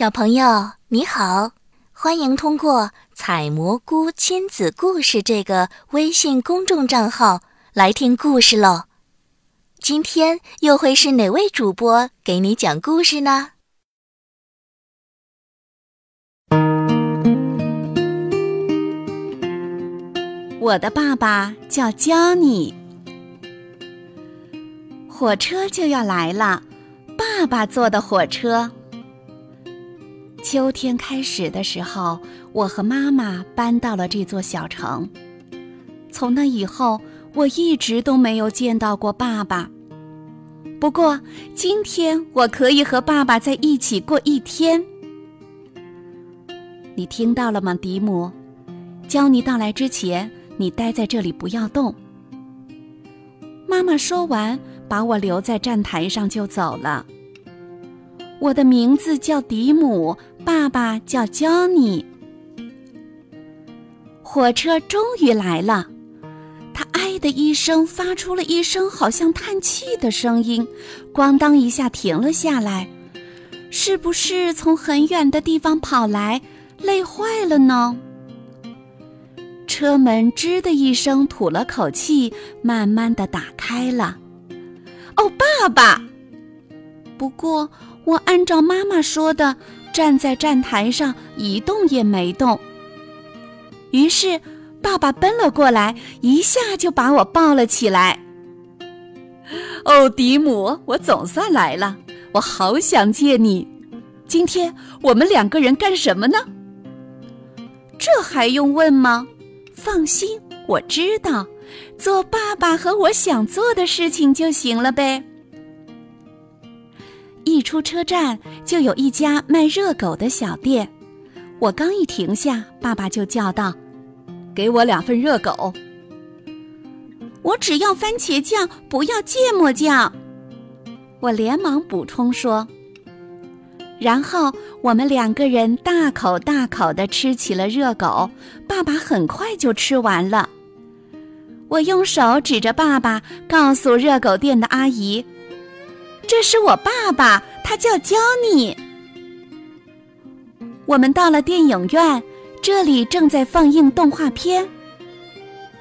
小朋友你好，欢迎通过“采蘑菇亲子故事”这个微信公众账号来听故事喽。今天又会是哪位主播给你讲故事呢？我的爸爸叫 Johnny，火车就要来了，爸爸坐的火车。秋天开始的时候，我和妈妈搬到了这座小城。从那以后，我一直都没有见到过爸爸。不过今天我可以和爸爸在一起过一天。你听到了吗，迪姆？教你到来之前，你待在这里不要动。妈妈说完，把我留在站台上就走了。我的名字叫迪姆，爸爸叫 Johnny。火车终于来了，它“哎”的一声发出了一声好像叹气的声音，咣当一下停了下来。是不是从很远的地方跑来，累坏了呢？车门吱的一声吐了口气，慢慢的打开了。哦，爸爸！不过。我按照妈妈说的，站在站台上一动也没动。于是，爸爸奔了过来，一下就把我抱了起来。哦，迪姆，我总算来了，我好想见你。今天我们两个人干什么呢？这还用问吗？放心，我知道，做爸爸和我想做的事情就行了呗。一出车站，就有一家卖热狗的小店。我刚一停下，爸爸就叫道：“给我两份热狗。”我只要番茄酱，不要芥末酱。我连忙补充说。然后我们两个人大口大口地吃起了热狗。爸爸很快就吃完了。我用手指着爸爸，告诉热狗店的阿姨。这是我爸爸，他叫 jonny。我们到了电影院，这里正在放映动画片。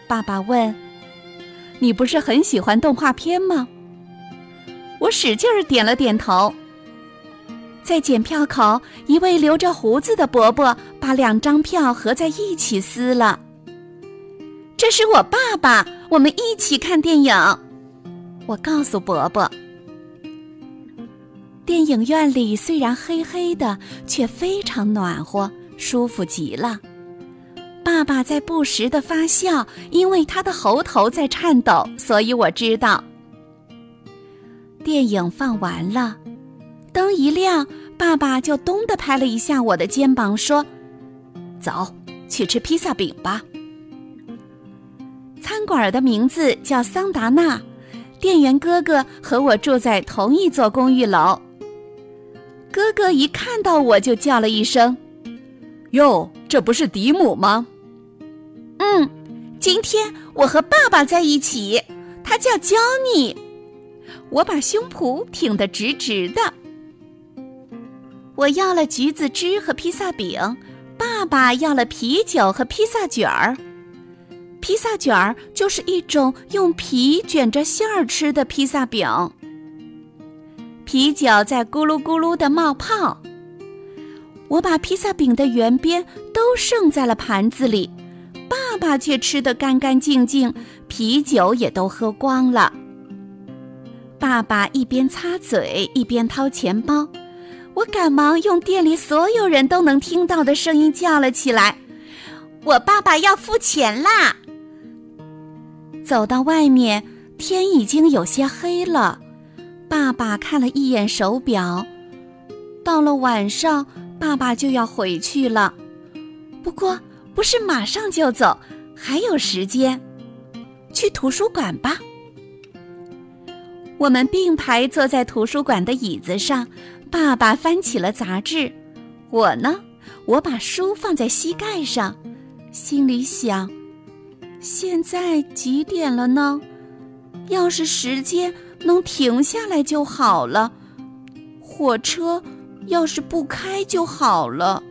爸爸问：“你不是很喜欢动画片吗？”我使劲儿点了点头。在检票口，一位留着胡子的伯伯把两张票合在一起撕了。这是我爸爸，我们一起看电影。我告诉伯伯。电影院里虽然黑黑的，却非常暖和，舒服极了。爸爸在不时的发笑，因为他的喉头在颤抖，所以我知道。电影放完了，灯一亮，爸爸就咚的拍了一下我的肩膀，说：“走去吃披萨饼吧。”餐馆的名字叫桑达纳，店员哥哥和我住在同一座公寓楼。哥哥一看到我就叫了一声：“哟，这不是迪姆吗？”“嗯，今天我和爸爸在一起，他叫焦尼。”我把胸脯挺得直直的。我要了橘子汁和披萨饼，爸爸要了啤酒和披萨卷儿。披萨卷儿就是一种用皮卷着馅儿吃的披萨饼。啤酒在咕噜咕噜的冒泡，我把披萨饼的圆边都剩在了盘子里，爸爸却吃得干干净净，啤酒也都喝光了。爸爸一边擦嘴一边掏钱包，我赶忙用店里所有人都能听到的声音叫了起来：“我爸爸要付钱啦！”走到外面，天已经有些黑了。爸爸看了一眼手表，到了晚上，爸爸就要回去了。不过不是马上就走，还有时间。去图书馆吧。我们并排坐在图书馆的椅子上，爸爸翻起了杂志，我呢，我把书放在膝盖上，心里想：现在几点了呢？要是时间……能停下来就好了，火车要是不开就好了。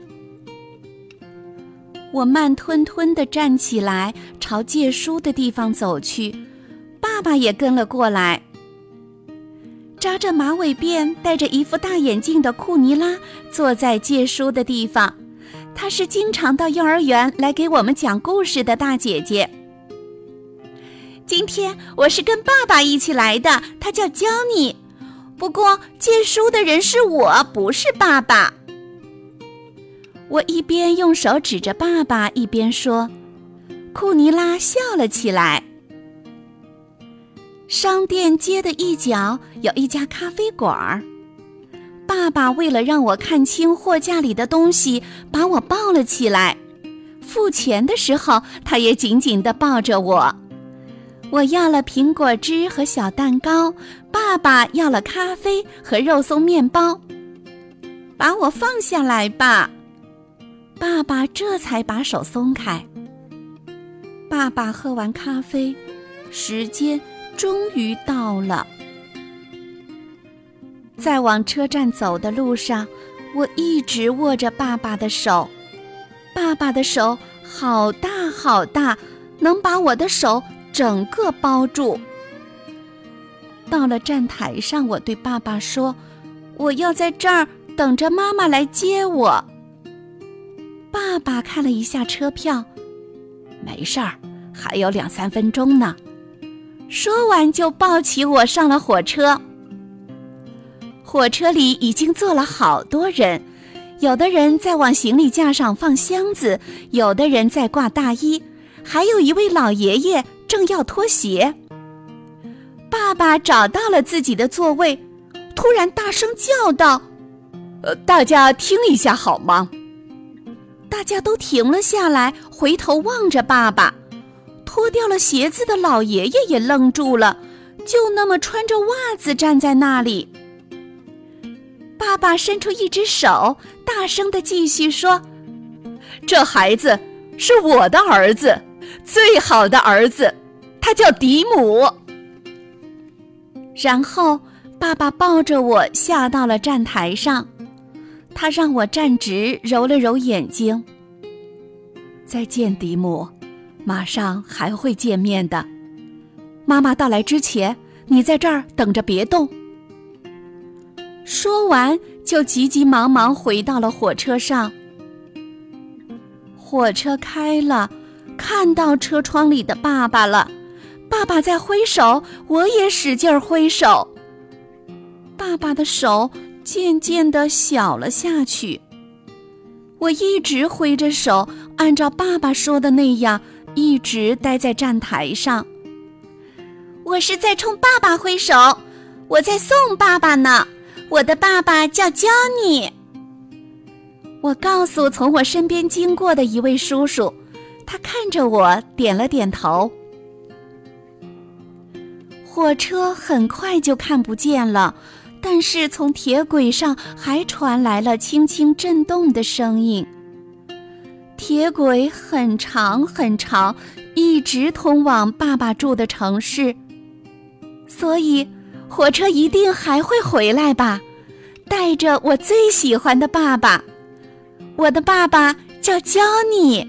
我慢吞吞地站起来，朝借书的地方走去，爸爸也跟了过来。扎着马尾辫、戴着一副大眼镜的库尼拉坐在借书的地方，她是经常到幼儿园来给我们讲故事的大姐姐。今天我是跟爸爸一起来的，他叫焦尼。不过借书的人是我，不是爸爸。我一边用手指着爸爸，一边说：“库尼拉笑了起来。”商店街的一角有一家咖啡馆儿。爸爸为了让我看清货架里的东西，把我抱了起来。付钱的时候，他也紧紧地抱着我。我要了苹果汁和小蛋糕，爸爸要了咖啡和肉松面包。把我放下来吧，爸爸这才把手松开。爸爸喝完咖啡，时间终于到了。在往车站走的路上，我一直握着爸爸的手，爸爸的手好大好大，能把我的手。整个包住。到了站台上，我对爸爸说：“我要在这儿等着妈妈来接我。”爸爸看了一下车票，没事儿，还有两三分钟呢。说完就抱起我上了火车。火车里已经坐了好多人，有的人在往行李架上放箱子，有的人在挂大衣，还有一位老爷爷。正要脱鞋，爸爸找到了自己的座位，突然大声叫道：“呃，大家听一下好吗？”大家都停了下来，回头望着爸爸。脱掉了鞋子的老爷爷也愣住了，就那么穿着袜子站在那里。爸爸伸出一只手，大声的继续说：“这孩子是我的儿子。”最好的儿子，他叫迪姆。然后，爸爸抱着我下到了站台上，他让我站直，揉了揉眼睛。再见，迪姆，马上还会见面的。妈妈到来之前，你在这儿等着，别动。说完，就急急忙忙回到了火车上。火车开了。看到车窗里的爸爸了，爸爸在挥手，我也使劲儿挥手。爸爸的手渐渐的小了下去。我一直挥着手，按照爸爸说的那样，一直待在站台上。我是在冲爸爸挥手，我在送爸爸呢。我的爸爸叫焦尼。我告诉从我身边经过的一位叔叔。他看着我，点了点头。火车很快就看不见了，但是从铁轨上还传来了轻轻震动的声音。铁轨很长很长，一直通往爸爸住的城市，所以火车一定还会回来吧，带着我最喜欢的爸爸。我的爸爸叫焦尼。